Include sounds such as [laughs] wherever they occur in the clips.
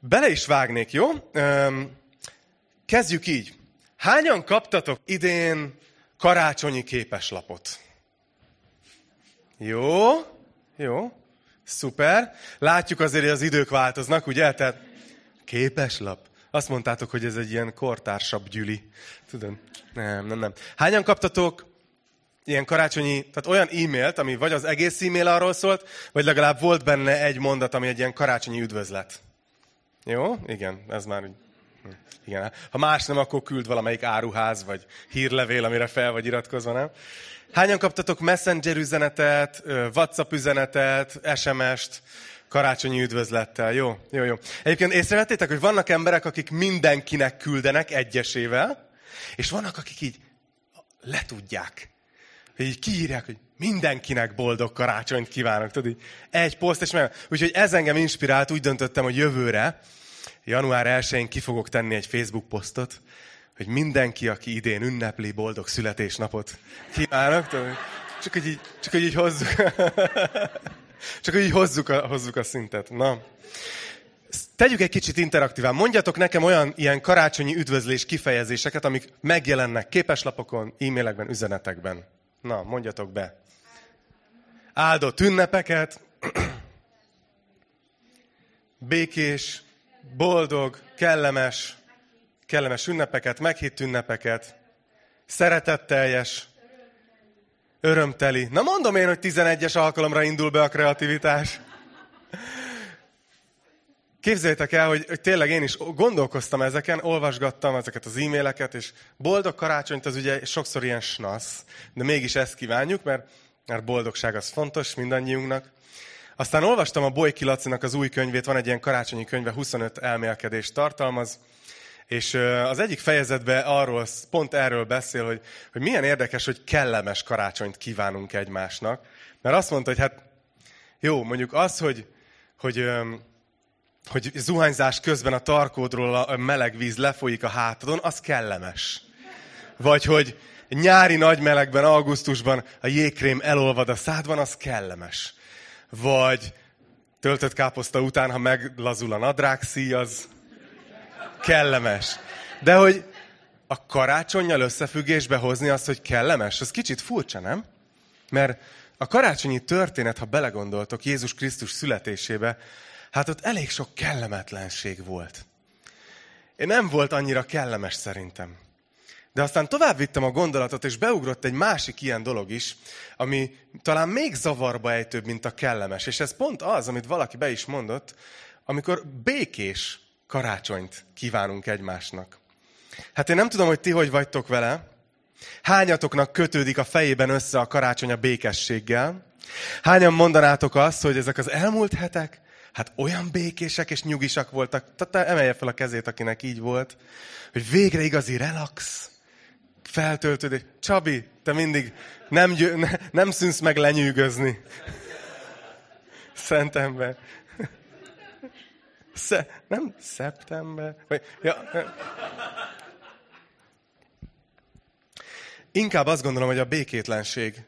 Bele is vágnék, jó? Kezdjük így. Hányan kaptatok idén karácsonyi képeslapot? Jó, jó, szuper. Látjuk azért, hogy az idők változnak, ugye? Tehát képeslap. Azt mondtátok, hogy ez egy ilyen kortársabb gyüli. Tudod? Nem, nem, nem. Hányan kaptatok ilyen karácsonyi, tehát olyan e-mailt, ami vagy az egész e-mail arról szólt, vagy legalább volt benne egy mondat, ami egy ilyen karácsonyi üdvözlet. Jó? Igen, ez már. Igen. Ha más nem, akkor küld valamelyik áruház, vagy hírlevél, amire fel vagy iratkozva, nem? Hányan kaptatok messenger üzenetet, WhatsApp üzenetet, SMS-t, karácsonyi üdvözlettel? Jó, jó, jó. Egyébként észrevettétek, hogy vannak emberek, akik mindenkinek küldenek egyesével, és vannak, akik így letudják. Hogy így kiírják, hogy mindenkinek boldog karácsonyt kívánok. Tudod, egy poszt, és meg... Úgyhogy ez engem inspirált, úgy döntöttem, hogy jövőre, január 1-én ki fogok tenni egy Facebook posztot, hogy mindenki, aki idén ünnepli boldog születésnapot, kívánok. Tudod? Csak hogy így, csak hogy így hozzuk. [laughs] csak hogy így hozzuk a, hozzuk a szintet. Na. Tegyük egy kicsit interaktíván. Mondjatok nekem olyan ilyen karácsonyi üdvözlés kifejezéseket, amik megjelennek képeslapokon, e-mailekben, üzenetekben. Na, mondjatok be. Áldott ünnepeket, békés, boldog, kellemes, kellemes ünnepeket, meghitt ünnepeket, szeretetteljes, örömteli. Na mondom én, hogy 11-es alkalomra indul be a kreativitás. Képzeljétek el, hogy, hogy tényleg én is gondolkoztam ezeken, olvasgattam ezeket az e-maileket, és boldog karácsonyt az ugye sokszor ilyen snasz, de mégis ezt kívánjuk, mert, mert boldogság az fontos mindannyiunknak. Aztán olvastam a Bolyki Lacinak az új könyvét, van egy ilyen karácsonyi könyve, 25 elmélkedést tartalmaz, és az egyik fejezetben arról, pont erről beszél, hogy, hogy milyen érdekes, hogy kellemes karácsonyt kívánunk egymásnak. Mert azt mondta, hogy hát jó, mondjuk az, hogy, hogy hogy zuhanyzás közben a tarkódról a meleg víz lefolyik a hátadon, az kellemes. Vagy hogy nyári nagy melegben, augusztusban a jégkrém elolvad a szádban, az kellemes. Vagy töltött káposzta után, ha meglazul a nadrágszíj, az kellemes. De hogy a karácsonyjal összefüggésbe hozni azt, hogy kellemes, az kicsit furcsa, nem? Mert a karácsonyi történet, ha belegondoltok Jézus Krisztus születésébe, hát ott elég sok kellemetlenség volt. Én nem volt annyira kellemes szerintem. De aztán tovább vittem a gondolatot, és beugrott egy másik ilyen dolog is, ami talán még zavarba ejtőbb, mint a kellemes. És ez pont az, amit valaki be is mondott, amikor békés karácsonyt kívánunk egymásnak. Hát én nem tudom, hogy ti hogy vagytok vele. Hányatoknak kötődik a fejében össze a karácsony a békességgel? Hányan mondanátok azt, hogy ezek az elmúlt hetek, hát olyan békések és nyugisak voltak, tehát emelje fel a kezét, akinek így volt, hogy végre igazi relax, feltöltődés. Csabi, te mindig nem, győ, ne, nem szűnsz meg lenyűgözni. Szent ember. Sze, nem szeptember. Vagy, ja. Inkább azt gondolom, hogy a békétlenség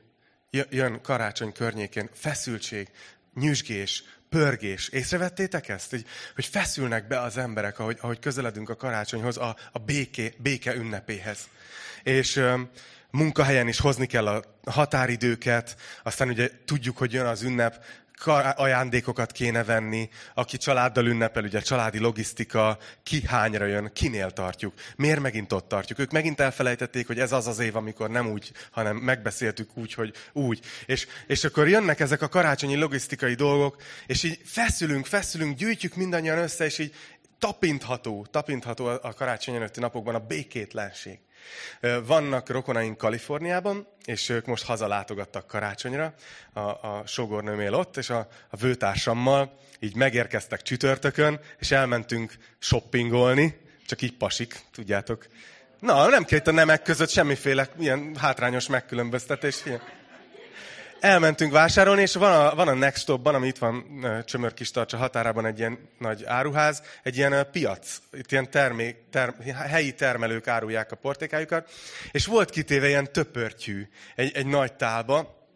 jön karácsony környékén, feszültség, nyüzsgés, pörgés. Észrevettétek ezt? Hogy, hogy feszülnek be az emberek, ahogy, ahogy közeledünk a karácsonyhoz, a, a béké, béke ünnepéhez. És munkahelyen is hozni kell a határidőket, aztán ugye tudjuk, hogy jön az ünnep, ajándékokat kéne venni, aki családdal ünnepel, ugye családi logisztika, ki hányra jön, kinél tartjuk, miért megint ott tartjuk. Ők megint elfelejtették, hogy ez az az év, amikor nem úgy, hanem megbeszéltük úgy, hogy úgy. És, és akkor jönnek ezek a karácsonyi logisztikai dolgok, és így feszülünk, feszülünk, gyűjtjük mindannyian össze, és így tapintható, tapintható a karácsony előtti napokban a békétlenség. Vannak rokonaink Kaliforniában, és ők most hazalátogattak karácsonyra, a, a sogornőm él ott, és a, a vőtársammal így megérkeztek csütörtökön, és elmentünk shoppingolni, csak így pasik, tudjátok. Na, nem kell itt a nemek között semmiféle ilyen hátrányos megkülönböztetés. Ilyen elmentünk vásárolni, és van a, van a Next Stopban, ami itt van Csömör kis tartsa határában egy ilyen nagy áruház, egy ilyen piac. Itt ilyen termék, ter, helyi termelők árulják a portékájukat, és volt kitéve ilyen töpörtyű egy, egy nagy tálba,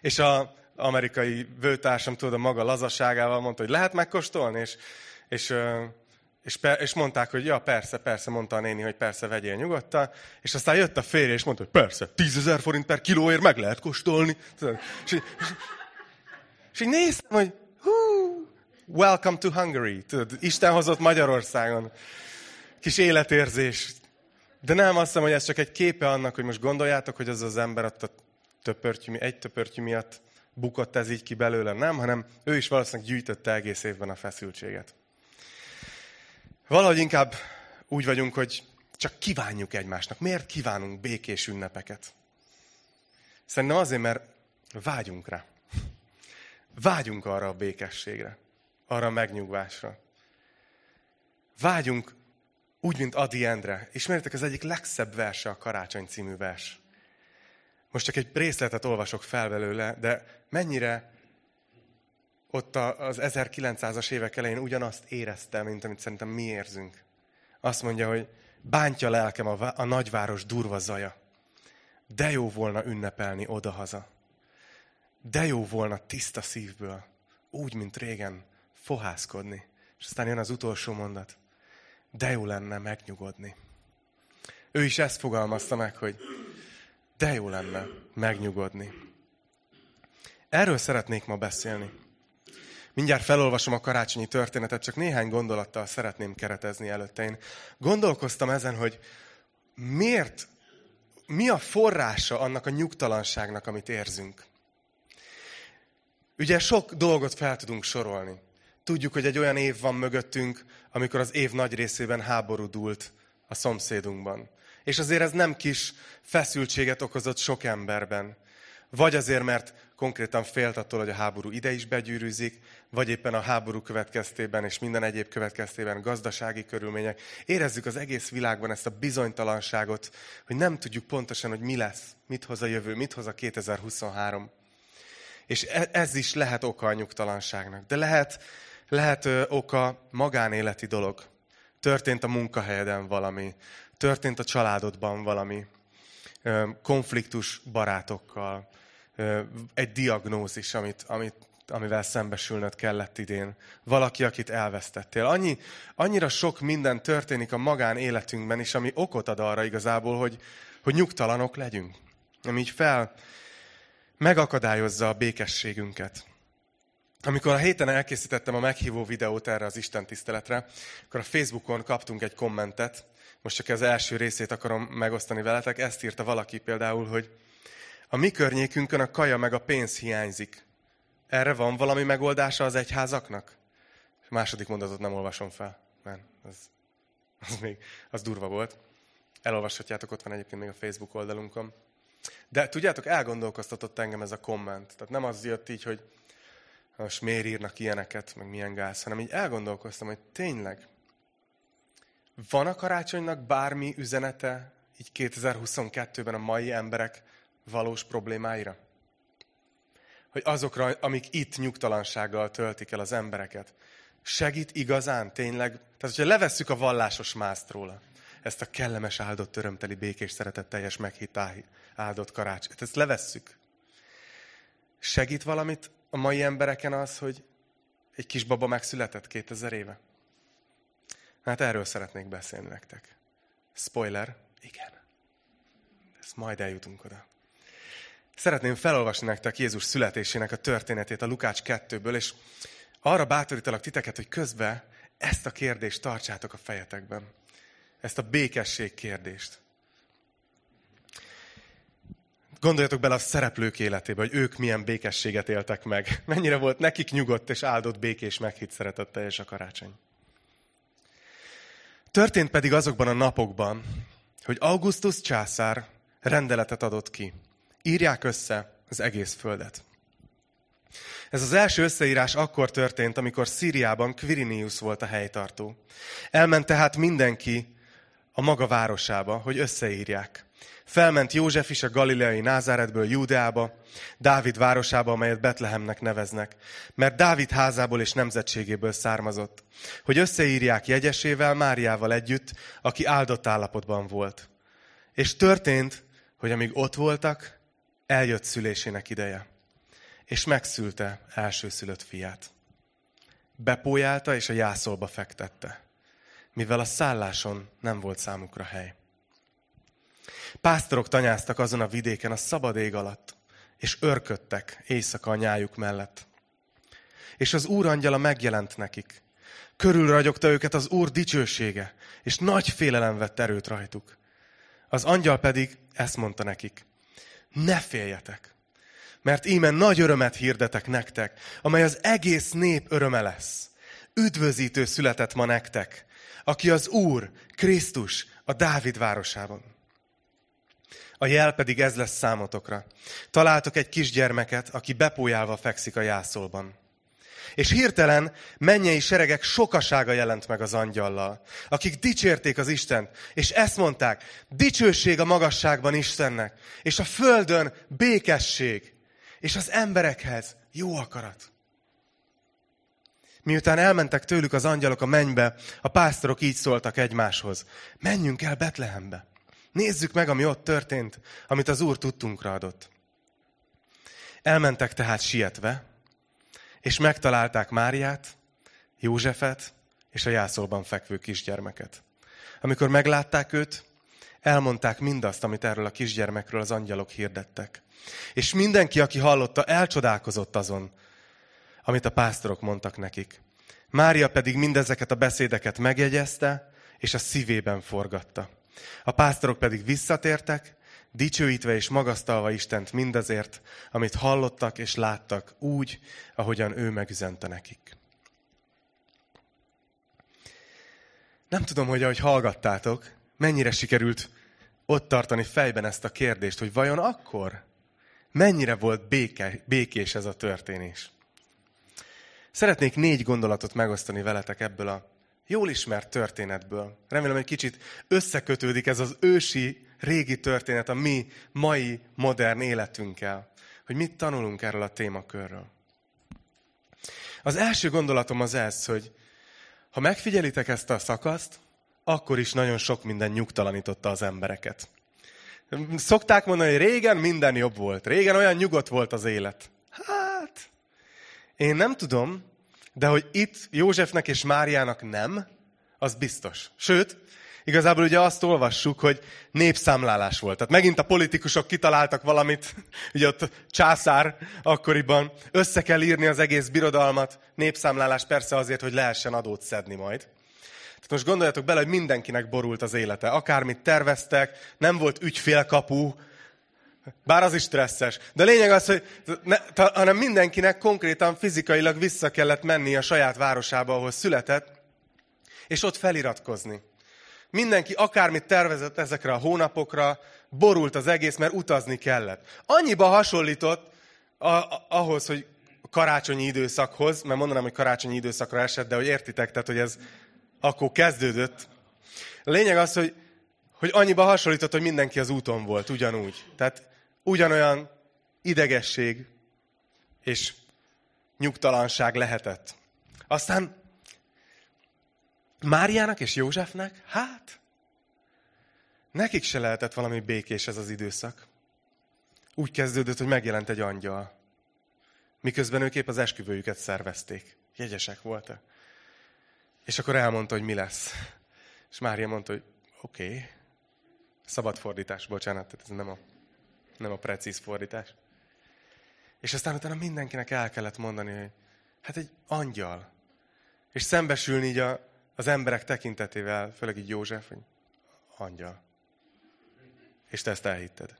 és a amerikai vőtársam, tudod, a maga lazaságával mondta, hogy lehet megkóstolni, és, és És, pe- és mondták, hogy ja, persze, persze, mondta a néni, hogy persze, vegyél nyugodtan. És aztán jött a férje, és mondta, hogy persze, tízezer forint per kilóért meg lehet kóstolni. És, és, így néztem, hogy hú, welcome to Hungary. Tudod, Isten hozott Magyarországon. Kis életérzés. De nem azt hiszem, hogy ez csak egy képe annak, hogy most gondoljátok, hogy az az ember ott a töpörtyű, egy töpörtyű miatt bukott ez így ki belőle, nem, hanem ő is valószínűleg gyűjtötte egész évben a feszültséget. Valahogy inkább úgy vagyunk, hogy csak kívánjuk egymásnak. Miért kívánunk békés ünnepeket? Szerintem azért, mert vágyunk rá. Vágyunk arra a békességre, arra a megnyugvásra. Vágyunk úgy, mint Adi Endre. Ismeritek, az egyik legszebb verse a Karácsony című vers. Most csak egy részletet olvasok fel belőle, de mennyire ott az 1900-as évek elején ugyanazt érezte, mint amit szerintem mi érzünk. Azt mondja, hogy bántja lelkem a, a nagyváros durva zaja. De jó volna ünnepelni odahaza. De jó volna tiszta szívből, úgy, mint régen, fohászkodni. És aztán jön az utolsó mondat. De jó lenne megnyugodni. Ő is ezt fogalmazta meg, hogy de jó lenne megnyugodni. Erről szeretnék ma beszélni. Mindjárt felolvasom a karácsonyi történetet, csak néhány gondolattal szeretném keretezni előtte. Én gondolkoztam ezen, hogy miért, mi a forrása annak a nyugtalanságnak, amit érzünk. Ugye sok dolgot fel tudunk sorolni. Tudjuk, hogy egy olyan év van mögöttünk, amikor az év nagy részében háború dúlt a szomszédunkban. És azért ez nem kis feszültséget okozott sok emberben. Vagy azért, mert konkrétan félt attól, hogy a háború ide is begyűrűzik, vagy éppen a háború következtében és minden egyéb következtében gazdasági körülmények. Érezzük az egész világban ezt a bizonytalanságot, hogy nem tudjuk pontosan, hogy mi lesz, mit hoz a jövő, mit hoz a 2023. És e- ez is lehet oka a nyugtalanságnak. De lehet, lehet oka magánéleti dolog. Történt a munkahelyeden valami, történt a családodban valami, konfliktus barátokkal, egy diagnózis, amit, amit, amivel szembesülnöd kellett idén, valaki, akit elvesztettél. Annyi, annyira sok minden történik a magánéletünkben is, ami okot ad arra igazából, hogy, hogy nyugtalanok legyünk. Ami így fel, megakadályozza a békességünket. Amikor a héten elkészítettem a meghívó videót erre az Isten tiszteletre, akkor a Facebookon kaptunk egy kommentet, most csak az első részét akarom megosztani veletek, ezt írta valaki például, hogy a mi környékünkön a kaja meg a pénz hiányzik. Erre van valami megoldása az egyházaknak? A második mondatot nem olvasom fel, mert az, az még az durva volt. Elolvashatjátok, ott van egyébként még a Facebook oldalunkon. De tudjátok, elgondolkoztatott engem ez a komment. Tehát nem az jött így, hogy most miért írnak ilyeneket, meg milyen gáz, hanem így elgondolkoztam, hogy tényleg van a karácsonynak bármi üzenete így 2022-ben a mai emberek valós problémáira? Hogy azokra, amik itt nyugtalansággal töltik el az embereket. Segít igazán, tényleg? Tehát, hogyha levesszük a vallásos mászt róla, ezt a kellemes, áldott, örömteli, békés, szeretetteljes, meghitt, áldott karácsony. Ezt levesszük. Segít valamit a mai embereken az, hogy egy kis baba megszületett 2000 éve? Hát erről szeretnék beszélni nektek. Spoiler, igen. Ezt majd eljutunk oda. Szeretném felolvasni nektek Jézus születésének a történetét a Lukács 2-ből, és arra bátorítalak titeket, hogy közben ezt a kérdést tartsátok a fejetekben. Ezt a békesség kérdést. Gondoljatok bele a szereplők életébe, hogy ők milyen békességet éltek meg. [laughs] Mennyire volt nekik nyugodt és áldott békés meghitt szeretetteljes a karácsony. Történt pedig azokban a napokban, hogy Augustus császár rendeletet adott ki. Írják össze az egész földet. Ez az első összeírás akkor történt, amikor Szíriában Quirinius volt a helytartó. Elment tehát mindenki a maga városába, hogy összeírják. Felment József is a galileai Názáretből Júdeába, Dávid városába, amelyet Betlehemnek neveznek, mert Dávid házából és nemzetségéből származott, hogy összeírják jegyesével, Máriával együtt, aki áldott állapotban volt. És történt, hogy amíg ott voltak, eljött szülésének ideje, és megszülte elsőszülött fiát. Bepójálta és a jászolba fektette. mivel a szálláson nem volt számukra hely. Pásztorok tanyáztak azon a vidéken a szabad ég alatt, és örködtek éjszaka a nyájuk mellett. És az úr angyala megjelent nekik. Körülragyogta őket az úr dicsősége, és nagy félelem vett erőt rajtuk. Az angyal pedig ezt mondta nekik. Ne féljetek, mert íme nagy örömet hirdetek nektek, amely az egész nép öröme lesz. Üdvözítő született ma nektek, aki az Úr, Krisztus, a Dávid városában. A jel pedig ez lesz számotokra. Találtok egy kisgyermeket, aki bepójálva fekszik a jászolban. És hirtelen mennyei seregek sokasága jelent meg az angyallal, akik dicsérték az Istent, és ezt mondták, dicsőség a magasságban Istennek, és a földön békesség, és az emberekhez jó akarat. Miután elmentek tőlük az angyalok a mennybe, a pásztorok így szóltak egymáshoz. Menjünk el Betlehembe. Nézzük meg, ami ott történt, amit az Úr tudtunkra adott. Elmentek tehát sietve, és megtalálták Máriát, Józsefet és a jászolban fekvő kisgyermeket. Amikor meglátták őt, elmondták mindazt, amit erről a kisgyermekről az angyalok hirdettek. És mindenki, aki hallotta, elcsodálkozott azon, amit a pásztorok mondtak nekik. Mária pedig mindezeket a beszédeket megjegyezte, és a szívében forgatta. A pásztorok pedig visszatértek, dicsőítve és magasztalva Istent mindazért, amit hallottak és láttak úgy, ahogyan ő megüzente nekik. Nem tudom, hogy ahogy hallgattátok, mennyire sikerült ott tartani fejben ezt a kérdést, hogy vajon akkor mennyire volt béke, békés ez a történés. Szeretnék négy gondolatot megosztani veletek ebből a jól ismert történetből. Remélem, hogy kicsit összekötődik ez az ősi, régi történet a mi mai, modern életünkkel. Hogy mit tanulunk erről a témakörről. Az első gondolatom az ez, hogy ha megfigyelitek ezt a szakaszt, akkor is nagyon sok minden nyugtalanította az embereket. Szokták mondani, hogy régen minden jobb volt. Régen olyan nyugodt volt az élet. Hát, én nem tudom, de hogy itt Józsefnek és Máriának nem, az biztos. Sőt, igazából ugye azt olvassuk, hogy népszámlálás volt. Tehát megint a politikusok kitaláltak valamit, [laughs] ugye ott császár akkoriban, össze kell írni az egész birodalmat, népszámlálás persze azért, hogy lehessen adót szedni majd. Tehát most gondoljatok bele, hogy mindenkinek borult az élete. Akármit terveztek, nem volt ügyfélkapu, bár az is stresszes. De a lényeg az, hogy ne, ta, hanem mindenkinek konkrétan fizikailag vissza kellett menni a saját városába, ahol született, és ott feliratkozni. Mindenki akármit tervezett ezekre a hónapokra, borult az egész, mert utazni kellett. Annyiba hasonlított a, a, ahhoz, hogy karácsonyi időszakhoz, mert mondanám, hogy karácsonyi időszakra esett, de hogy értitek, tehát hogy ez akkor kezdődött. A lényeg az, hogy, hogy annyiba hasonlított, hogy mindenki az úton volt, ugyanúgy. Tehát ugyanolyan idegesség és nyugtalanság lehetett. Aztán Máriának és Józsefnek, hát, nekik se lehetett valami békés ez az időszak. Úgy kezdődött, hogy megjelent egy angyal. Miközben ők épp az esküvőjüket szervezték. Jegyesek voltak. És akkor elmondta, hogy mi lesz. És Mária mondta, hogy oké. Okay. Szabad fordítás, bocsánat, tehát ez nem a nem a precíz fordítás. És aztán utána mindenkinek el kellett mondani, hogy hát egy angyal. És szembesülni így a, az emberek tekintetével, főleg így József, hogy angyal. És te ezt elhitted.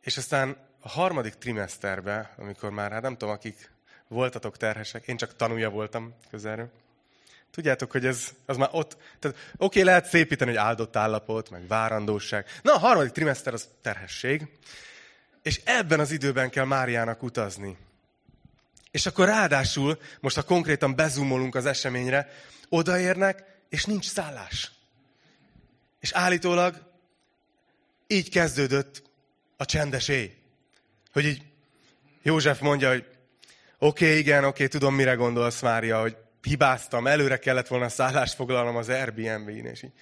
És aztán a harmadik trimeszterben, amikor már, hát nem tudom, akik voltatok terhesek, én csak tanulja voltam közelről, Tudjátok, hogy ez az már ott, tehát oké, okay, lehet szépíteni, hogy áldott állapot, meg várandóság. Na, a harmadik trimester az terhesség, és ebben az időben kell Máriának utazni. És akkor ráadásul, most ha konkrétan bezumolunk az eseményre, odaérnek, és nincs szállás. És állítólag így kezdődött a csendes éj. Hogy így József mondja, hogy oké, okay, igen, oké, okay, tudom, mire gondolsz, Mária, hogy hibáztam, előre kellett volna szállást foglalnom az Airbnb-n, és így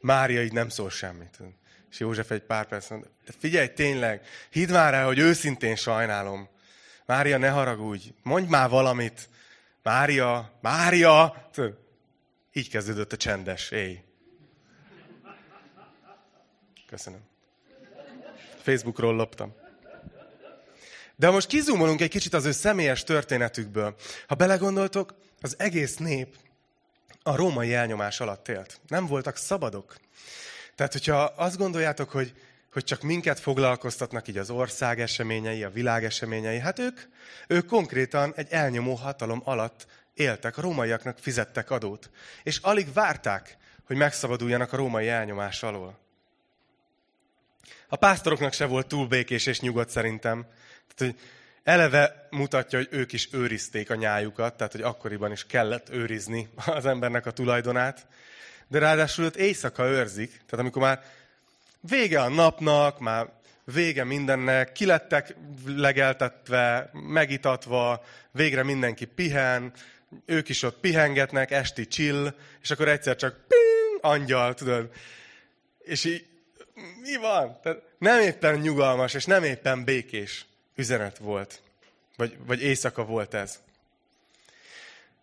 Mária így nem szól semmit. És József egy pár perc de figyelj tényleg, hidd már el, hogy őszintén sajnálom. Mária, ne haragudj, mondj már valamit. Mária, Mária! Így kezdődött a csendes éj. Köszönöm. Facebookról loptam. De most kizumolunk egy kicsit az ő személyes történetükből. Ha belegondoltok, az egész nép a római elnyomás alatt élt. Nem voltak szabadok. Tehát, hogyha azt gondoljátok, hogy, hogy csak minket foglalkoztatnak így az ország eseményei, a világ eseményei, hát ők, ők konkrétan egy elnyomó hatalom alatt éltek, a rómaiaknak fizettek adót. És alig várták, hogy megszabaduljanak a római elnyomás alól. A pásztoroknak se volt túl békés és nyugodt szerintem. Tehát, hogy eleve mutatja, hogy ők is őrizték a nyájukat, tehát hogy akkoriban is kellett őrizni az embernek a tulajdonát. De ráadásul őt éjszaka őrzik, tehát amikor már vége a napnak, már vége mindennek, kilettek legeltetve, megitatva, végre mindenki pihen, ők is ott pihengetnek, esti chill, és akkor egyszer csak ping, angyal, tudod. És így, mi van? Tehát nem éppen nyugalmas, és nem éppen békés üzenet volt. Vagy, vagy éjszaka volt ez.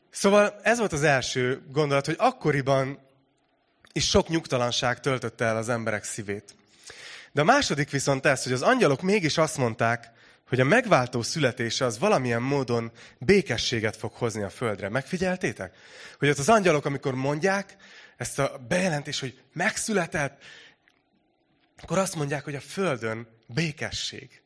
Szóval ez volt az első gondolat, hogy akkoriban is sok nyugtalanság töltötte el az emberek szívét. De a második viszont ez, hogy az angyalok mégis azt mondták, hogy a megváltó születése az valamilyen módon békességet fog hozni a földre. Megfigyeltétek? Hogy ott az angyalok, amikor mondják ezt a bejelentést, hogy megszületett, akkor azt mondják, hogy a földön békesség.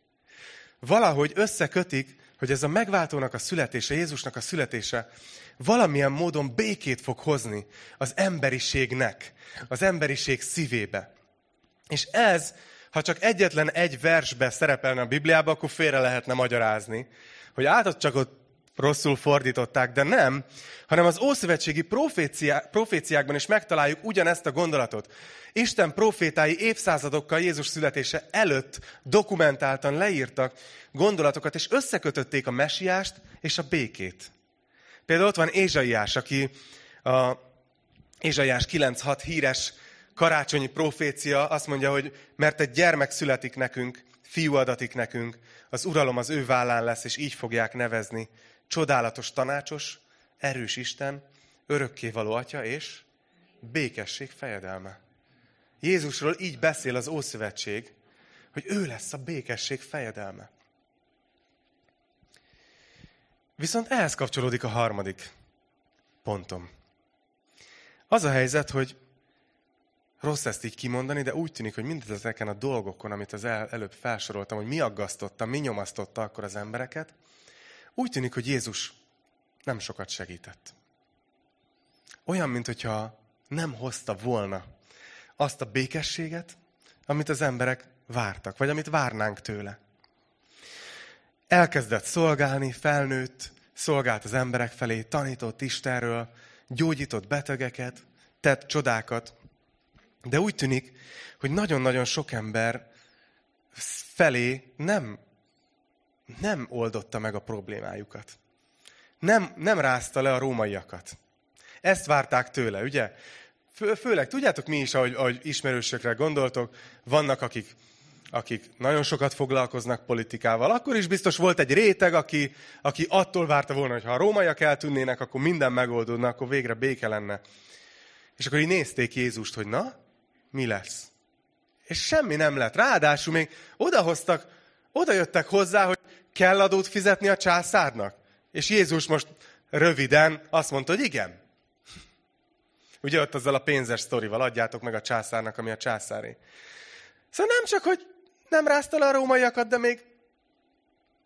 Valahogy összekötik, hogy ez a megváltónak a születése, Jézusnak a születése valamilyen módon békét fog hozni az emberiségnek, az emberiség szívébe. És ez ha csak egyetlen egy versbe szerepelne a Bibliában, akkor félre lehetne magyarázni. Hogy átott csak ott rosszul fordították, de nem, hanem az ószövetségi proféciá, proféciákban is megtaláljuk ugyanezt a gondolatot. Isten profétái évszázadokkal Jézus születése előtt dokumentáltan leírtak gondolatokat, és összekötötték a mesiást és a békét. Például ott van Ézsaiás, aki a Ézsaiás 9.6 híres karácsonyi profécia azt mondja, hogy mert egy gyermek születik nekünk, fiú adatik nekünk, az uralom az ő vállán lesz, és így fogják nevezni. Csodálatos tanácsos, erős Isten, örökkévaló atya és békesség fejedelme. Jézusról így beszél az Ószövetség, hogy ő lesz a békesség fejedelme. Viszont ehhez kapcsolódik a harmadik pontom. Az a helyzet, hogy Rossz ezt így kimondani, de úgy tűnik, hogy mindezeken a dolgokon, amit az el, előbb felsoroltam, hogy mi aggasztotta, mi nyomasztotta akkor az embereket, úgy tűnik, hogy Jézus nem sokat segített. Olyan, mintha nem hozta volna azt a békességet, amit az emberek vártak, vagy amit várnánk tőle. Elkezdett szolgálni, felnőtt, szolgált az emberek felé, tanított Istenről, gyógyított betegeket, tett csodákat, de úgy tűnik, hogy nagyon-nagyon sok ember felé nem, nem oldotta meg a problémájukat. Nem, nem rázta le a rómaiakat. Ezt várták tőle, ugye? Fő, főleg, tudjátok mi is, ahogy, ahogy ismerősökre gondoltok, vannak, akik, akik nagyon sokat foglalkoznak politikával. Akkor is biztos volt egy réteg, aki, aki attól várta volna, hogy ha a rómaiak eltűnnének, akkor minden megoldódna, akkor végre béke lenne. És akkor így nézték Jézust, hogy na, mi lesz. És semmi nem lett. Ráadásul még odahoztak, oda jöttek hozzá, hogy kell adót fizetni a császárnak. És Jézus most röviden azt mondta, hogy igen. Ugye ott azzal a pénzes sztorival adjátok meg a császárnak, ami a császáré. Szóval nem csak, hogy nem rázta le a rómaiakat, de még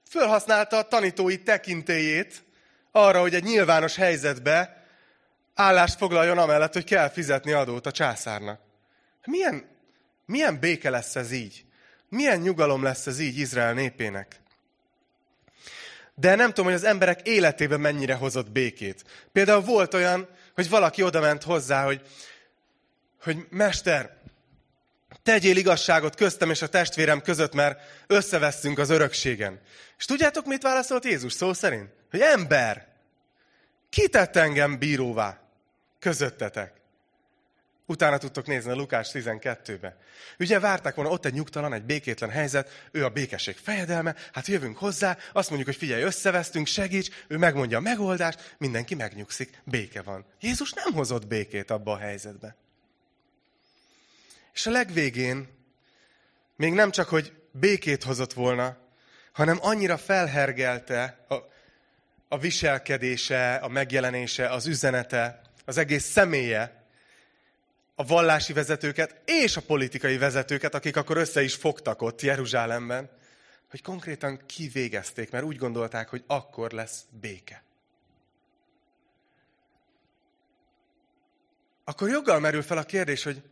felhasználta a tanítói tekintélyét arra, hogy egy nyilvános helyzetbe állást foglaljon amellett, hogy kell fizetni adót a császárnak. Milyen, milyen béke lesz ez így? Milyen nyugalom lesz ez így Izrael népének? De nem tudom, hogy az emberek életében mennyire hozott békét. Például volt olyan, hogy valaki odament hozzá, hogy, hogy mester, tegyél igazságot köztem és a testvérem között, mert összeveszünk az örökségen. És tudjátok, mit válaszolt Jézus szó szerint? Hogy ember, ki tett engem bíróvá közöttetek? Utána tudtok nézni a Lukás 12-be. Ugye várták volna ott egy nyugtalan, egy békétlen helyzet, ő a békesség fejedelme, hát jövünk hozzá, azt mondjuk, hogy figyelj, összevesztünk, segíts, ő megmondja a megoldást, mindenki megnyugszik, béke van. Jézus nem hozott békét abba a helyzetbe. És a legvégén még nem csak, hogy békét hozott volna, hanem annyira felhergelte a, a viselkedése, a megjelenése, az üzenete, az egész személye, a vallási vezetőket és a politikai vezetőket, akik akkor össze is fogtak ott Jeruzsálemben, hogy konkrétan kivégezték, mert úgy gondolták, hogy akkor lesz béke. Akkor joggal merül fel a kérdés, hogy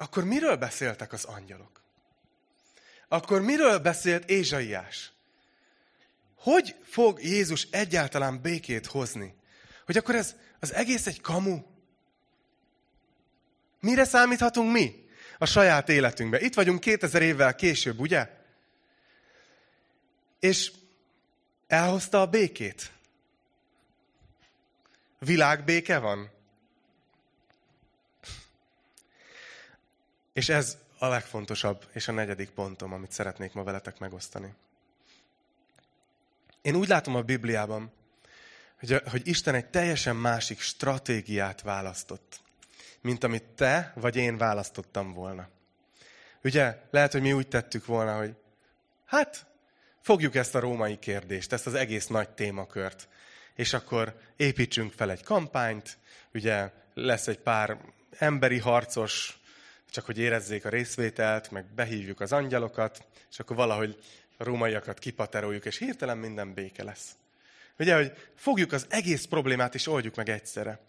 akkor miről beszéltek az angyalok? Akkor miről beszélt Ézsaiás? Hogy fog Jézus egyáltalán békét hozni? Hogy akkor ez az egész egy kamu? Mire számíthatunk mi a saját életünkbe? Itt vagyunk 2000 évvel később, ugye? És elhozta a békét. Világbéke van. És ez a legfontosabb és a negyedik pontom, amit szeretnék ma veletek megosztani. Én úgy látom a Bibliában, hogy, hogy Isten egy teljesen másik stratégiát választott mint amit te vagy én választottam volna. Ugye, lehet, hogy mi úgy tettük volna, hogy hát, fogjuk ezt a római kérdést, ezt az egész nagy témakört, és akkor építsünk fel egy kampányt, ugye lesz egy pár emberi harcos, csak hogy érezzék a részvételt, meg behívjuk az angyalokat, és akkor valahogy a rómaiakat kipateroljuk, és hirtelen minden béke lesz. Ugye, hogy fogjuk az egész problémát, és oldjuk meg egyszerre.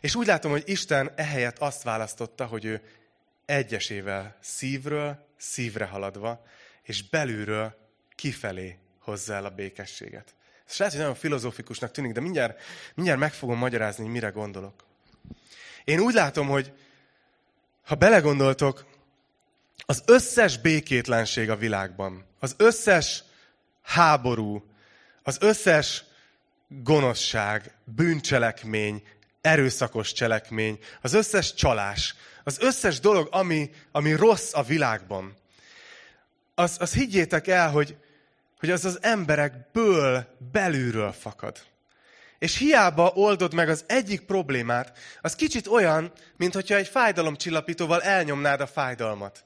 És úgy látom, hogy Isten ehelyett azt választotta, hogy ő egyesével szívről, szívre haladva, és belülről kifelé hozza el a békességet. Ez lehet, hogy nagyon filozófikusnak tűnik, de mindjárt, mindjárt meg fogom magyarázni, hogy mire gondolok. Én úgy látom, hogy ha belegondoltok, az összes békétlenség a világban, az összes háború, az összes gonoszság, bűncselekmény, erőszakos cselekmény, az összes csalás, az összes dolog, ami, ami rossz a világban, az, az higgyétek el, hogy, hogy az az emberekből belülről fakad. És hiába oldod meg az egyik problémát, az kicsit olyan, mint hogyha egy fájdalomcsillapítóval elnyomnád a fájdalmat.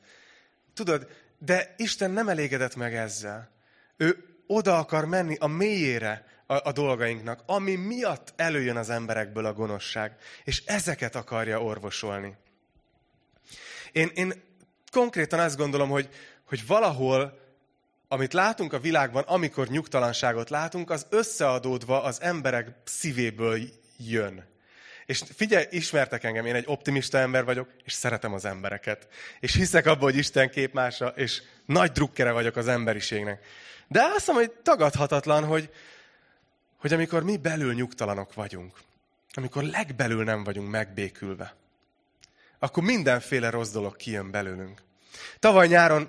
Tudod, de Isten nem elégedett meg ezzel. Ő oda akar menni a mélyére a, a dolgainknak, ami miatt előjön az emberekből a gonoszság, és ezeket akarja orvosolni. Én, én konkrétan azt gondolom, hogy, hogy valahol, amit látunk a világban, amikor nyugtalanságot látunk, az összeadódva az emberek szívéből jön. És figyelj, ismertek engem, én egy optimista ember vagyok, és szeretem az embereket. És hiszek abban, hogy Isten képmása, és nagy drukkere vagyok az emberiségnek. De azt mondom, hogy tagadhatatlan, hogy, hogy amikor mi belül nyugtalanok vagyunk, amikor legbelül nem vagyunk megbékülve, akkor mindenféle rossz dolog kijön belőlünk. Tavaly nyáron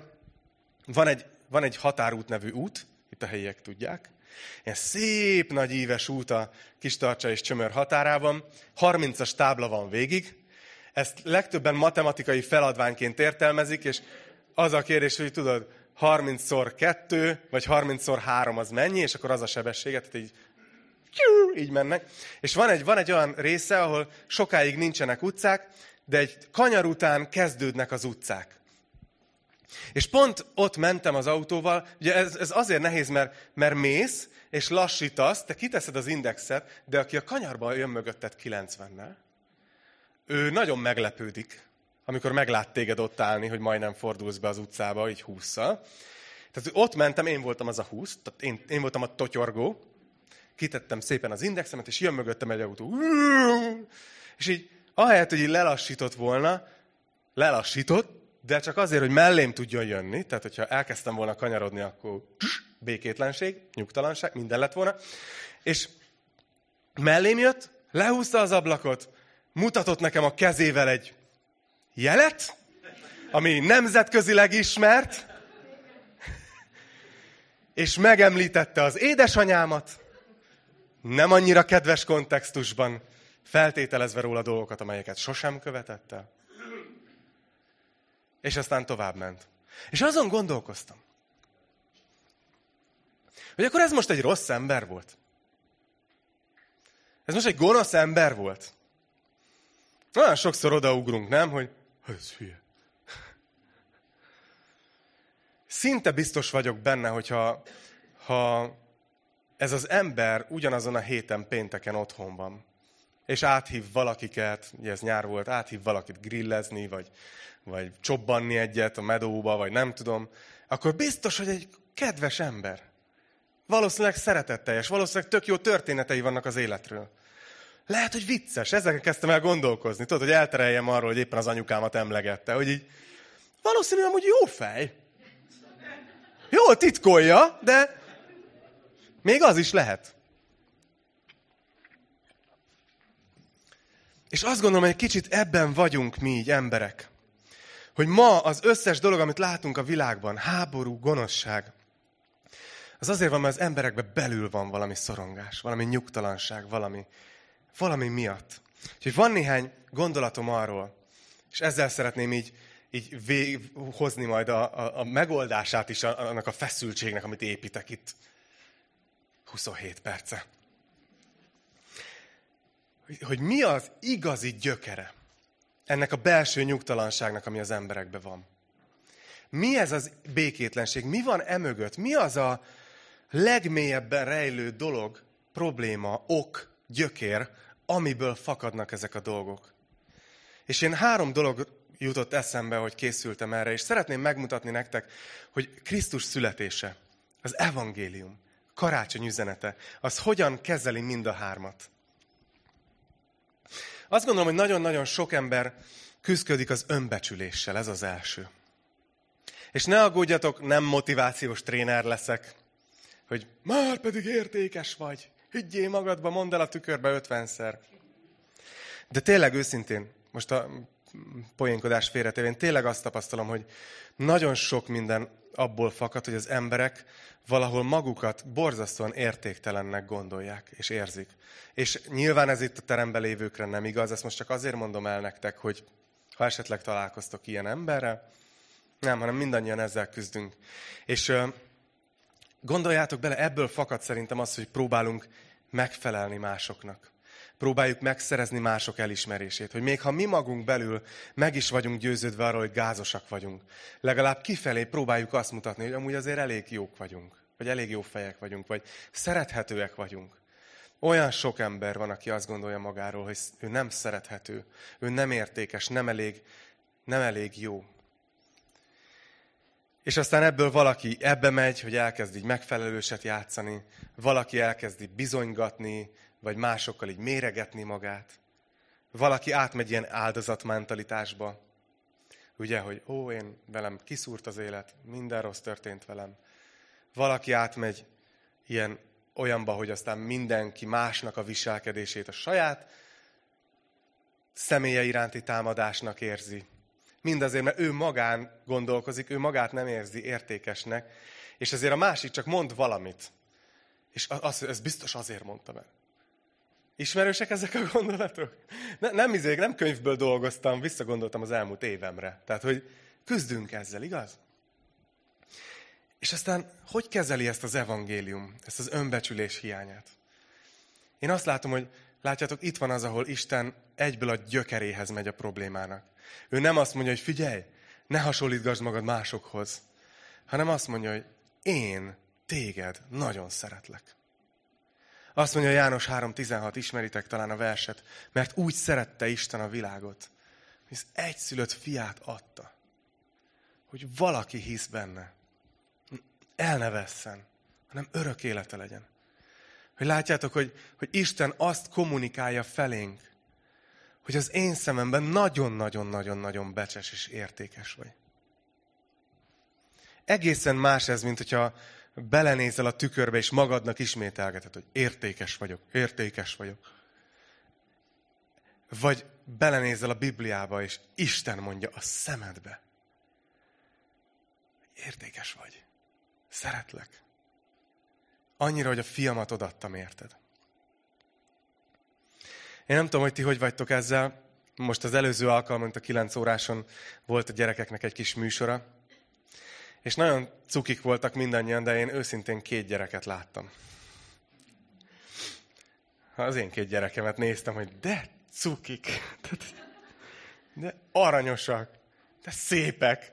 van egy, van egy határút nevű út, itt a helyiek tudják, ilyen szép nagy íves út a Kistarcsa és Csömör határában, 30-as tábla van végig, ezt legtöbben matematikai feladványként értelmezik, és az a kérdés, hogy tudod, 30-szor 2, vagy 30-szor 3 az mennyi, és akkor az a sebességet, tehát így így mennek. És van egy, van egy olyan része, ahol sokáig nincsenek utcák, de egy kanyar után kezdődnek az utcák. És pont ott mentem az autóval, ugye ez, ez azért nehéz, mert, mert mész, és lassítasz, te kiteszed az indexet, de aki a kanyarban jön mögötted 90-nel, ő nagyon meglepődik, amikor meglát téged ott állni, hogy majdnem fordulsz be az utcába, így 20 Tehát ott mentem, én voltam az a 20, tehát én, én voltam a totyorgó, kitettem szépen az indexemet, és jön mögöttem egy autó. És így, ahelyett, hogy így lelassított volna, lelassított, de csak azért, hogy mellém tudjon jönni, tehát hogyha elkezdtem volna kanyarodni, akkor békétlenség, nyugtalanság, minden lett volna. És mellém jött, lehúzta az ablakot, mutatott nekem a kezével egy jelet, ami nemzetközileg ismert, és megemlítette az édesanyámat, nem annyira kedves kontextusban, feltételezve róla dolgokat, amelyeket sosem követett el. És aztán tovább ment. És azon gondolkoztam, hogy akkor ez most egy rossz ember volt. Ez most egy gonosz ember volt. Olyan sokszor odaugrunk, nem, hogy ez hülye. Szinte biztos vagyok benne, hogyha ha ez az ember ugyanazon a héten pénteken otthon van, és áthív valakiket, ugye ez nyár volt, áthív valakit grillezni, vagy, vagy csobbanni egyet a medóba, vagy nem tudom, akkor biztos, hogy egy kedves ember. Valószínűleg szeretetteljes, valószínűleg tök jó történetei vannak az életről. Lehet, hogy vicces. Ezeken kezdtem el gondolkozni. Tudod, hogy eltereljem arról, hogy éppen az anyukámat emlegette. Hogy így valószínűleg amúgy jó fej. Jó titkolja, de még az is lehet. És azt gondolom, hogy egy kicsit ebben vagyunk mi így emberek. Hogy ma az összes dolog, amit látunk a világban, háború, gonoszság, az azért van, mert az emberekben belül van valami szorongás, valami nyugtalanság, valami, valami miatt. Úgyhogy van néhány gondolatom arról, és ezzel szeretném így, így hozni majd a, a, a megoldását is annak a feszültségnek, amit építek itt 27 perce. Hogy, mi az igazi gyökere ennek a belső nyugtalanságnak, ami az emberekben van. Mi ez az békétlenség? Mi van emögött? Mi az a legmélyebben rejlő dolog, probléma, ok, gyökér, amiből fakadnak ezek a dolgok? És én három dolog jutott eszembe, hogy készültem erre, és szeretném megmutatni nektek, hogy Krisztus születése, az evangélium, karácsony üzenete, az hogyan kezeli mind a hármat. Azt gondolom, hogy nagyon-nagyon sok ember küzdködik az önbecsüléssel, ez az első. És ne aggódjatok, nem motivációs tréner leszek, hogy már pedig értékes vagy, higgyél magadba, mondd el a tükörbe ötvenszer. De tényleg őszintén, most a poénkodás félretévén, tényleg azt tapasztalom, hogy nagyon sok minden abból fakad, hogy az emberek valahol magukat borzasztóan értéktelennek gondolják és érzik. És nyilván ez itt a teremben lévőkre nem igaz, ezt most csak azért mondom el nektek, hogy ha esetleg találkoztok ilyen emberrel, nem, hanem mindannyian ezzel küzdünk. És gondoljátok bele, ebből fakad szerintem az, hogy próbálunk megfelelni másoknak próbáljuk megszerezni mások elismerését. Hogy még ha mi magunk belül meg is vagyunk győződve arról, hogy gázosak vagyunk, legalább kifelé próbáljuk azt mutatni, hogy amúgy azért elég jók vagyunk, vagy elég jó fejek vagyunk, vagy szerethetőek vagyunk. Olyan sok ember van, aki azt gondolja magáról, hogy ő nem szerethető, ő nem értékes, nem elég, nem elég jó. És aztán ebből valaki ebbe megy, hogy elkezd így megfelelőset játszani, valaki elkezdi bizonygatni, vagy másokkal így méregetni magát. Valaki átmegy ilyen áldozatmentalitásba. Ugye, hogy ó, én velem kiszúrt az élet, minden rossz történt velem. Valaki átmegy ilyen olyanba, hogy aztán mindenki másnak a viselkedését a saját személye iránti támadásnak érzi. Mindazért, mert ő magán gondolkozik, ő magát nem érzi értékesnek, és ezért a másik csak mond valamit. És az, ez biztos azért mondta meg. Ismerősek ezek a gondolatok? Ne, nem, izék, nem könyvből dolgoztam, visszagondoltam az elmúlt évemre. Tehát, hogy küzdünk ezzel, igaz? És aztán, hogy kezeli ezt az evangélium, ezt az önbecsülés hiányát? Én azt látom, hogy látjátok, itt van az, ahol Isten egyből a gyökeréhez megy a problémának. Ő nem azt mondja, hogy figyelj, ne hasonlítgasd magad másokhoz, hanem azt mondja, hogy én téged nagyon szeretlek. Azt mondja János 3.16, ismeritek talán a verset, mert úgy szerette Isten a világot, az egyszülött fiát adta, hogy valaki hisz benne, el ne vesszen, hanem örök élete legyen. Hogy látjátok, hogy, hogy Isten azt kommunikálja felénk, hogy az én szememben nagyon-nagyon-nagyon-nagyon becses és értékes vagy. Egészen más ez, mint hogyha belenézel a tükörbe, és magadnak ismételgeted, hogy értékes vagyok, értékes vagyok. Vagy belenézel a Bibliába, és Isten mondja a szemedbe, értékes vagy. Szeretlek. Annyira, hogy a fiamat odattam, érted? Én nem tudom, hogy ti hogy vagytok ezzel. Most az előző alkalmon, a 9 óráson volt a gyerekeknek egy kis műsora. És nagyon cukik voltak mindannyian, de én őszintén két gyereket láttam. Az én két gyerekemet néztem, hogy de cukik, [laughs] de aranyosak, de szépek.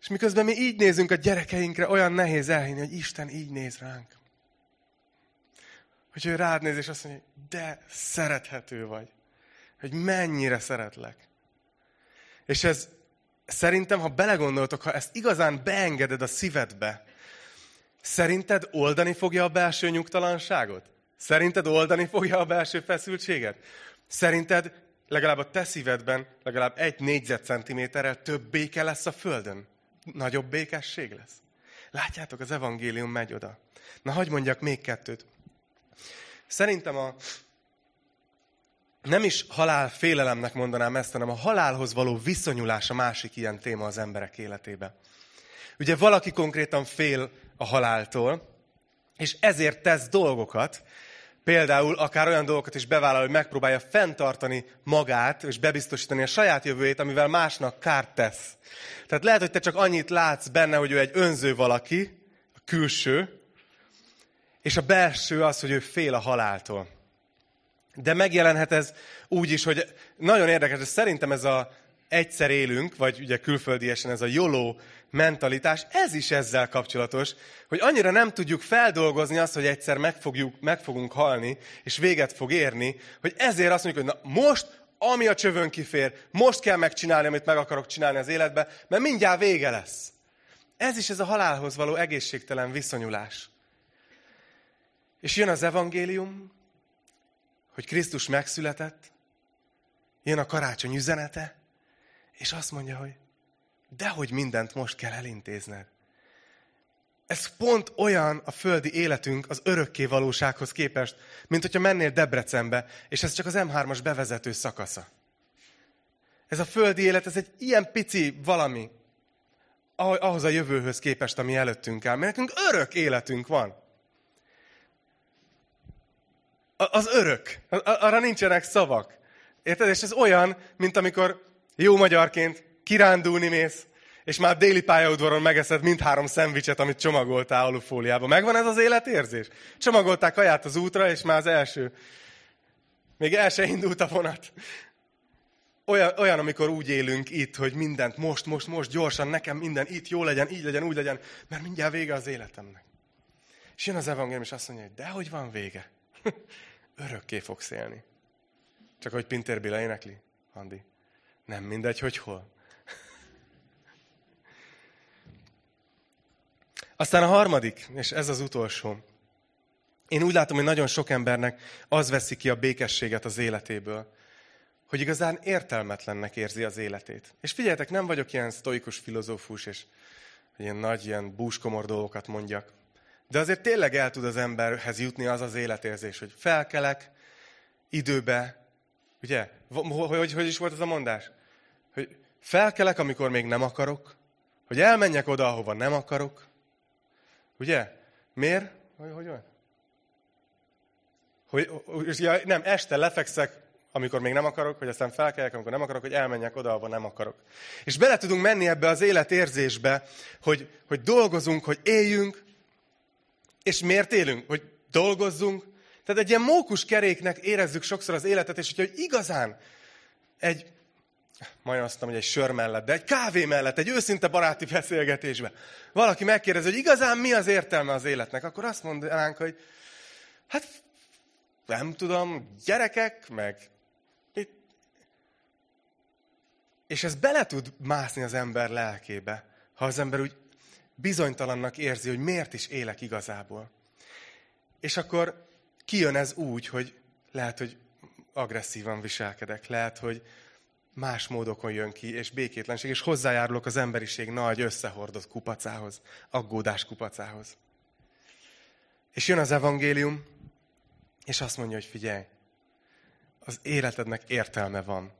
És miközben mi így nézünk a gyerekeinkre, olyan nehéz elhinni, hogy Isten így néz ránk. Hogy ő rád néz, és azt mondja, de szerethető vagy. Hogy mennyire szeretlek. És ez szerintem, ha belegondoltok, ha ezt igazán beengeded a szívedbe, szerinted oldani fogja a belső nyugtalanságot? Szerinted oldani fogja a belső feszültséget? Szerinted legalább a te szívedben legalább egy négyzetcentiméterrel több béke lesz a Földön? Nagyobb békesség lesz? Látjátok, az evangélium megy oda. Na, hagyd mondjak még kettőt. Szerintem a, nem is halál félelemnek mondanám ezt, hanem a halálhoz való viszonyulás a másik ilyen téma az emberek életébe. Ugye valaki konkrétan fél a haláltól, és ezért tesz dolgokat, például akár olyan dolgokat is bevállal, hogy megpróbálja fenntartani magát, és bebiztosítani a saját jövőjét, amivel másnak kárt tesz. Tehát lehet, hogy te csak annyit látsz benne, hogy ő egy önző valaki, a külső, és a belső az, hogy ő fél a haláltól. De megjelenhet ez úgy is, hogy nagyon érdekes, hogy szerintem ez a egyszer élünk, vagy ugye külföldiesen ez a YOLO mentalitás, ez is ezzel kapcsolatos, hogy annyira nem tudjuk feldolgozni azt, hogy egyszer meg, fogjuk, meg fogunk halni, és véget fog érni, hogy ezért azt mondjuk, hogy na most, ami a csövön kifér, most kell megcsinálni, amit meg akarok csinálni az életbe, mert mindjárt vége lesz. Ez is ez a halálhoz való egészségtelen viszonyulás. És jön az evangélium, hogy Krisztus megszületett, jön a karácsony üzenete, és azt mondja, hogy dehogy mindent most kell elintézned. Ez pont olyan a földi életünk az örökké valósághoz képest, mint hogyha mennél Debrecenbe, és ez csak az M3-as bevezető szakasza. Ez a földi élet, ez egy ilyen pici valami, ahhoz a jövőhöz képest, ami előttünk áll. Mert nekünk örök életünk van. Az örök. Arra nincsenek szavak. Érted? És ez olyan, mint amikor jó magyarként kirándulni mész, és már déli pályaudvaron megeszed mindhárom szendvicset, amit csomagoltál alufóliába. Megvan ez az életérzés? Csomagolták kaját az útra, és már az első. Még el se indult a vonat. Olyan, olyan, amikor úgy élünk itt, hogy mindent most, most, most, gyorsan, nekem minden itt jó legyen, így legyen, úgy legyen, mert mindjárt vége az életemnek. És jön az evangélium, és azt mondja, hogy dehogy van vége. [laughs] Örökké fogsz élni. Csak hogy Pintér Béla énekli, Andi. Nem mindegy, hogy hol. [laughs] Aztán a harmadik, és ez az utolsó. Én úgy látom, hogy nagyon sok embernek az veszi ki a békességet az életéből, hogy igazán értelmetlennek érzi az életét. És figyeljetek, nem vagyok ilyen sztoikus filozófus, és ilyen nagy, ilyen búskomor dolgokat mondjak. De azért tényleg el tud az emberhez jutni az az életérzés, hogy felkelek időbe, ugye? Hogy, hogy is volt ez a mondás? Hogy felkelek, amikor még nem akarok, hogy elmenjek oda, ahova nem akarok, Ugye? Miért? Hogy, hogy van? Hogy, ja, nem, este lefekszek, amikor még nem akarok, hogy aztán felkeljek, amikor nem akarok, hogy elmenjek oda, ahol nem akarok. És bele tudunk menni ebbe az életérzésbe, hogy, hogy dolgozunk, hogy éljünk, és miért élünk? Hogy dolgozzunk. Tehát egy ilyen mókus keréknek érezzük sokszor az életet, és hogyha igazán egy majdnem azt mondom, hogy egy sör mellett, de egy kávé mellett, egy őszinte baráti beszélgetésbe. Valaki megkérdezi, hogy igazán mi az értelme az életnek, akkor azt mondanánk, hogy hát nem tudom, gyerekek, meg És ez bele tud mászni az ember lelkébe, ha az ember úgy bizonytalannak érzi, hogy miért is élek igazából. És akkor kijön ez úgy, hogy lehet, hogy agresszívan viselkedek, lehet, hogy más módokon jön ki, és békétlenség, és hozzájárulok az emberiség nagy összehordott kupacához, aggódás kupacához. És jön az evangélium, és azt mondja, hogy figyelj, az életednek értelme van.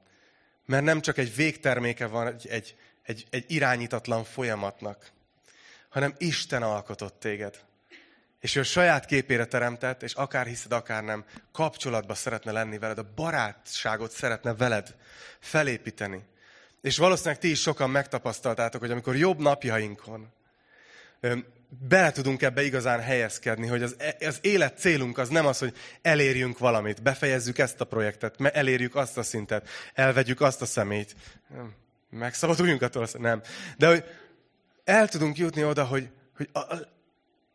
Mert nem csak egy végterméke van egy, egy, egy, egy irányítatlan folyamatnak, hanem Isten alkotott téged. és ő a saját képére teremtett, és akár hiszed, akár nem, kapcsolatba szeretne lenni veled, a barátságot szeretne veled felépíteni. És valószínűleg ti is sokan megtapasztaltátok, hogy amikor jobb napjainkon bele tudunk ebbe igazán helyezkedni, hogy az, e, az élet célunk az nem az, hogy elérjünk valamit, befejezzük ezt a projektet, elérjük azt a szintet, elvegyük azt a szemét, megszabaduljunk attól, nem. De hogy el tudunk jutni oda, hogy, hogy a, a,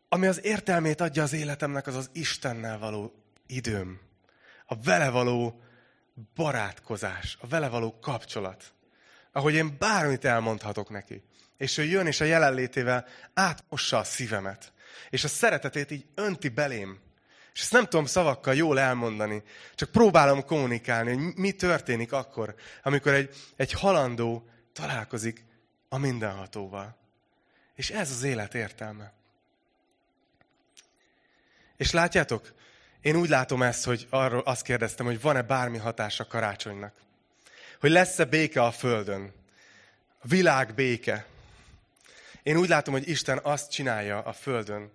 ami az értelmét adja az életemnek, az az Istennel való időm. A vele való barátkozás, a vele való kapcsolat. Ahogy én bármit elmondhatok neki. És ő jön, és a jelenlétével átmossa a szívemet. És a szeretetét így önti belém. És ezt nem tudom szavakkal jól elmondani, csak próbálom kommunikálni, hogy mi történik akkor, amikor egy, egy halandó találkozik a mindenhatóval. És ez az élet értelme. És látjátok, én úgy látom ezt, hogy arról azt kérdeztem, hogy van-e bármi hatás a karácsonynak. Hogy lesz-e béke a Földön. A világ béke. Én úgy látom, hogy Isten azt csinálja a Földön,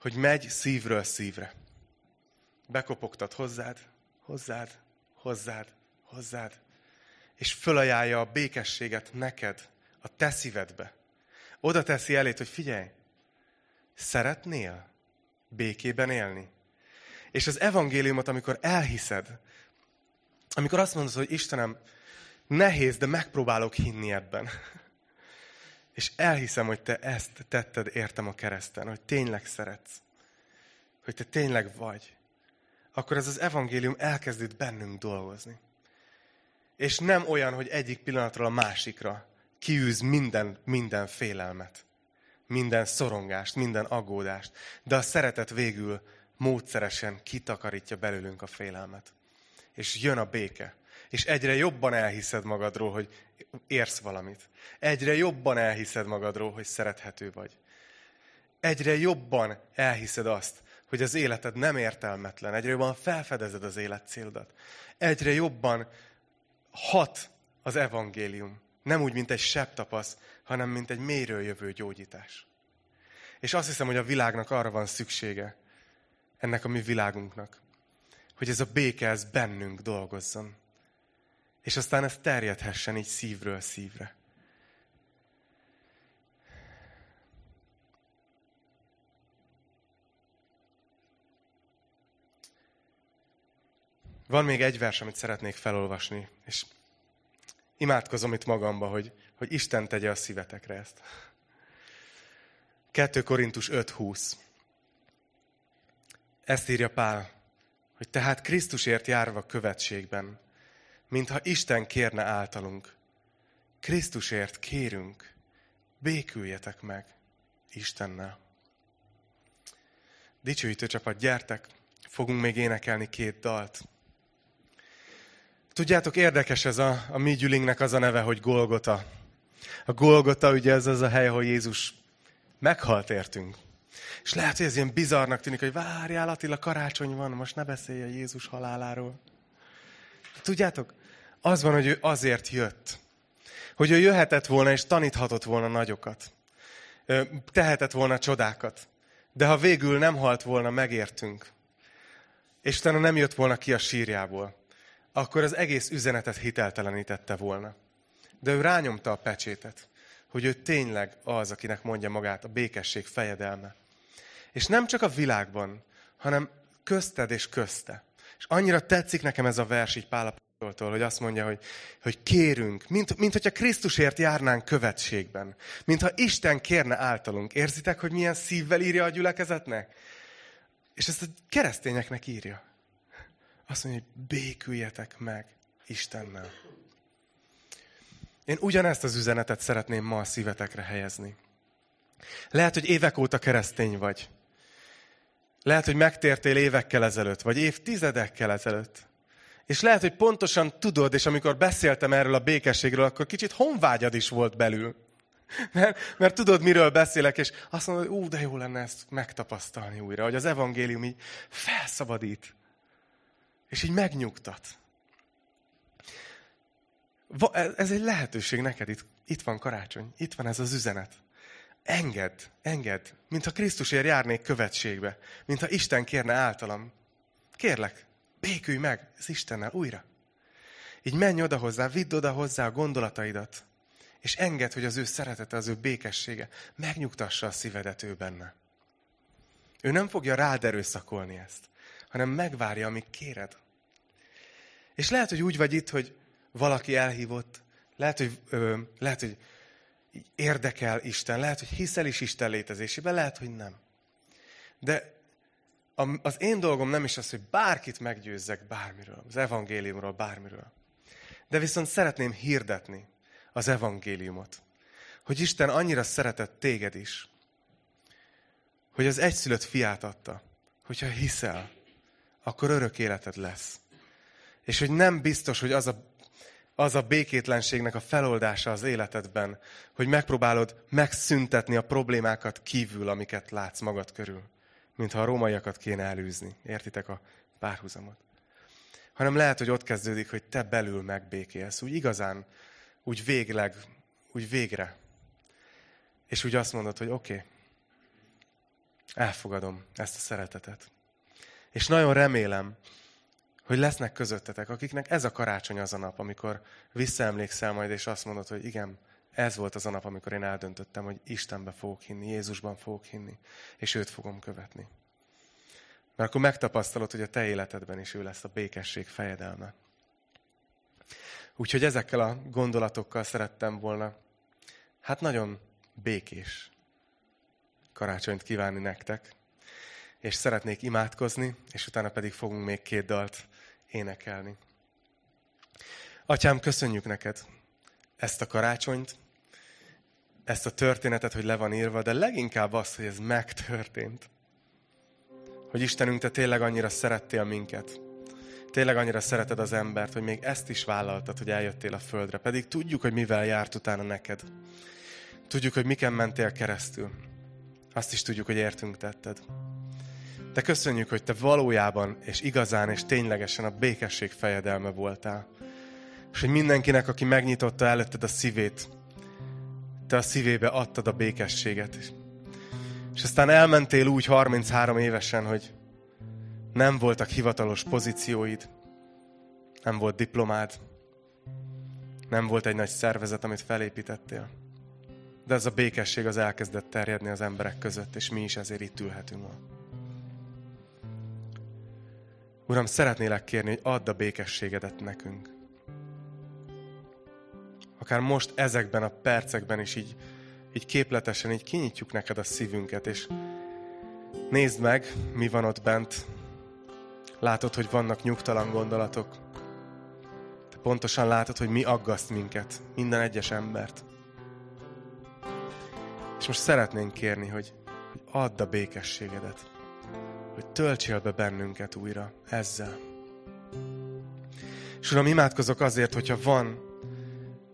hogy megy szívről szívre. Bekopogtat hozzád, hozzád, hozzád, hozzád, és fölajánlja a békességet neked, a te szívedbe. Oda teszi elét, hogy figyelj, szeretnél békében élni? És az evangéliumot, amikor elhiszed, amikor azt mondod, hogy Istenem, nehéz, de megpróbálok hinni ebben. [laughs] És elhiszem, hogy te ezt tetted értem a kereszten, hogy tényleg szeretsz. Hogy te tényleg vagy. Akkor ez az evangélium elkezdett bennünk dolgozni. És nem olyan, hogy egyik pillanatról a másikra kiűz minden, minden félelmet, minden szorongást, minden aggódást. De a szeretet végül módszeresen kitakarítja belőlünk a félelmet. És jön a béke. És egyre jobban elhiszed magadról, hogy érsz valamit. Egyre jobban elhiszed magadról, hogy szerethető vagy. Egyre jobban elhiszed azt, hogy az életed nem értelmetlen. Egyre jobban felfedezed az élet céldat. Egyre jobban hat az evangélium. Nem úgy, mint egy septapasz, hanem mint egy mélyről jövő gyógyítás. És azt hiszem, hogy a világnak arra van szüksége, ennek a mi világunknak, hogy ez a béke, ez bennünk dolgozzon. És aztán ez terjedhessen így szívről szívre. Van még egy vers, amit szeretnék felolvasni, és imádkozom itt magamba, hogy, hogy Isten tegye a szívetekre ezt. 2 Korintus 5.20. Ezt írja Pál, hogy tehát Krisztusért járva követségben, mintha Isten kérne általunk. Krisztusért kérünk, béküljetek meg Istennel. Dicsőítő csapat, gyertek, fogunk még énekelni két dalt. Tudjátok, érdekes ez a, a mi gyülingnek az a neve, hogy Golgota. A Golgota ugye ez az a hely, ahol Jézus meghalt értünk. És lehet, hogy ez ilyen bizarnak tűnik, hogy várjál Attila, karácsony van, most ne beszélj a Jézus haláláról. Tudjátok, az van, hogy ő azért jött. Hogy ő jöhetett volna és taníthatott volna nagyokat. Tehetett volna csodákat. De ha végül nem halt volna, megértünk. És utána nem jött volna ki a sírjából akkor az egész üzenetet hiteltelenítette volna. De ő rányomta a pecsétet, hogy ő tényleg az, akinek mondja magát a békesség fejedelme. És nem csak a világban, hanem közted és közte. És annyira tetszik nekem ez a vers így Pálapostoltól, hogy azt mondja, hogy, hogy kérünk, mint, mint hogyha Krisztusért járnánk követségben. Mintha Isten kérne általunk. Érzitek, hogy milyen szívvel írja a gyülekezetnek? És ezt a keresztényeknek írja. Azt mondja, hogy béküljetek meg Istennel. Én ugyanezt az üzenetet szeretném ma a szívetekre helyezni. Lehet, hogy évek óta keresztény vagy. Lehet, hogy megtértél évekkel ezelőtt, vagy évtizedekkel ezelőtt. És lehet, hogy pontosan tudod, és amikor beszéltem erről a békességről, akkor kicsit honvágyad is volt belül. Mert, mert tudod, miről beszélek, és azt mondod, ú, de jó lenne ezt megtapasztalni újra, hogy az evangélium így felszabadít. És így megnyugtat. Ez egy lehetőség neked, itt, itt van karácsony, itt van ez az üzenet. engedd, engedd, mintha Krisztusért járnék követségbe, mintha Isten kérne általam. Kérlek, békülj meg az Istennel újra. Így menj oda hozzá, vidd oda hozzá a gondolataidat, és engedd, hogy az ő szeretete, az ő békessége megnyugtassa a szívedet ő benne. Ő nem fogja rád erőszakolni ezt, hanem megvárja, amíg kéred. És lehet, hogy úgy vagy itt, hogy valaki elhívott, lehet, hogy, ö, lehet, hogy érdekel Isten, lehet, hogy hiszel is Isten létezésében, lehet, hogy nem. De az én dolgom nem is az, hogy bárkit meggyőzzek bármiről, az evangéliumról, bármiről. De viszont szeretném hirdetni az evangéliumot. Hogy Isten annyira szeretett téged is, hogy az egyszülött fiát adta, hogyha hiszel, akkor örök életed lesz. És hogy nem biztos, hogy az a, az a békétlenségnek a feloldása az életedben, hogy megpróbálod megszüntetni a problémákat kívül, amiket látsz magad körül. Mintha a rómaiakat kéne elűzni. Értitek a párhuzamot? Hanem lehet, hogy ott kezdődik, hogy te belül megbékélsz. Úgy igazán, úgy végleg, úgy végre. És úgy azt mondod, hogy oké, okay, elfogadom ezt a szeretetet. És nagyon remélem, hogy lesznek közöttetek, akiknek ez a karácsony az a nap, amikor visszaemlékszel majd, és azt mondod, hogy igen, ez volt az a nap, amikor én eldöntöttem, hogy Istenbe fogok hinni, Jézusban fogok hinni, és őt fogom követni. Mert akkor megtapasztalod, hogy a te életedben is ő lesz a békesség fejedelme. Úgyhogy ezekkel a gondolatokkal szerettem volna, hát nagyon békés karácsonyt kívánni nektek. És szeretnék imádkozni, és utána pedig fogunk még két dalt énekelni. Atyám, köszönjük neked ezt a karácsonyt, ezt a történetet, hogy le van írva, de leginkább azt, hogy ez megtörtént. Hogy Istenünk, te tényleg annyira szerettél minket. Tényleg annyira szereted az embert, hogy még ezt is vállaltad, hogy eljöttél a földre. Pedig tudjuk, hogy mivel járt utána neked. Tudjuk, hogy miken mentél keresztül. Azt is tudjuk, hogy értünk tetted. De köszönjük, hogy te valójában és igazán és ténylegesen a békesség fejedelme voltál. És hogy mindenkinek, aki megnyitotta előtted a szívét, te a szívébe adtad a békességet. És aztán elmentél úgy 33 évesen, hogy nem voltak hivatalos pozícióid, nem volt diplomád, nem volt egy nagy szervezet, amit felépítettél. De ez a békesség az elkezdett terjedni az emberek között, és mi is ezért itt ülhetünk ma. Uram, szeretnélek kérni, hogy add a békességedet nekünk. Akár most ezekben a percekben is így, így képletesen így kinyitjuk neked a szívünket, és nézd meg, mi van ott bent. Látod, hogy vannak nyugtalan gondolatok. Te pontosan látod, hogy mi aggaszt minket, minden egyes embert. És most szeretnénk kérni, hogy, hogy add a békességedet. Töltsél be bennünket újra ezzel. És Uram, imádkozok azért, hogyha van,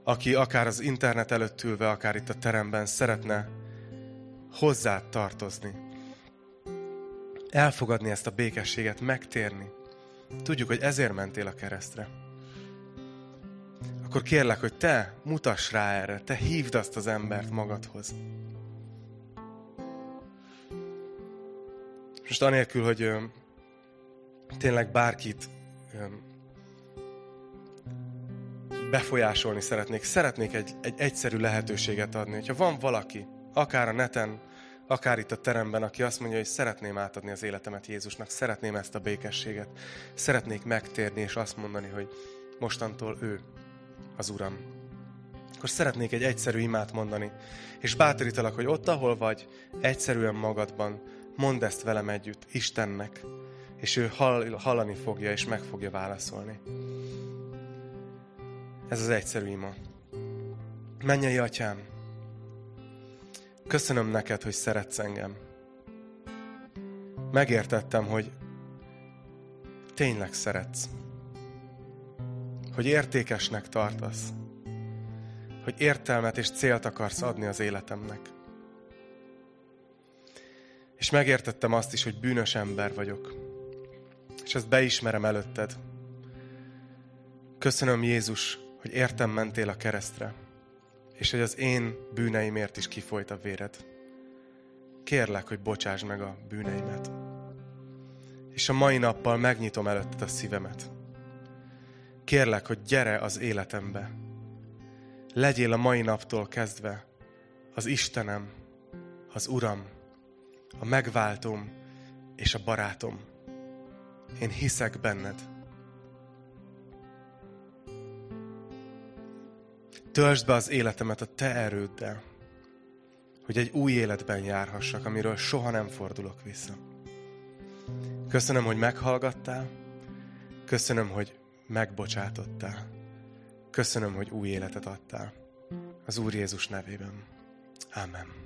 aki akár az internet előtt ülve, akár itt a teremben szeretne hozzád tartozni. Elfogadni ezt a békességet, megtérni. Tudjuk, hogy ezért mentél a keresztre. Akkor kérlek, hogy te mutass rá erre, te hívd azt az embert magadhoz. Most anélkül, hogy ö, tényleg bárkit ö, befolyásolni szeretnék, szeretnék egy, egy egyszerű lehetőséget adni. Hogyha van valaki, akár a neten, akár itt a teremben, aki azt mondja, hogy szeretném átadni az életemet Jézusnak, szeretném ezt a békességet, szeretnék megtérni és azt mondani, hogy mostantól ő az Uram. Akkor szeretnék egy egyszerű imát mondani, és bátorítalak, hogy ott, ahol vagy, egyszerűen magadban, mondd ezt velem együtt, Istennek, és ő hall, hallani fogja, és meg fogja válaszolni. Ez az egyszerű ima. Mennyei atyám, köszönöm neked, hogy szeretsz engem. Megértettem, hogy tényleg szeretsz. Hogy értékesnek tartasz. Hogy értelmet és célt akarsz adni az életemnek. És megértettem azt is, hogy bűnös ember vagyok. És ezt beismerem előtted. Köszönöm Jézus, hogy értem mentél a keresztre, és hogy az én bűneimért is kifolyt a véred. kérlek, hogy bocsáss meg a bűneimet. És a mai nappal megnyitom előtted a szívemet. Kérlek, hogy gyere az életembe. Legyél a mai naptól kezdve az Istenem, az Uram, a megváltom és a barátom. Én hiszek benned. Töltsd be az életemet a Te erőddel, hogy egy új életben járhassak, amiről soha nem fordulok vissza. Köszönöm, hogy meghallgattál, köszönöm, hogy megbocsátottál, köszönöm, hogy új életet adtál. Az Úr Jézus nevében. Amen.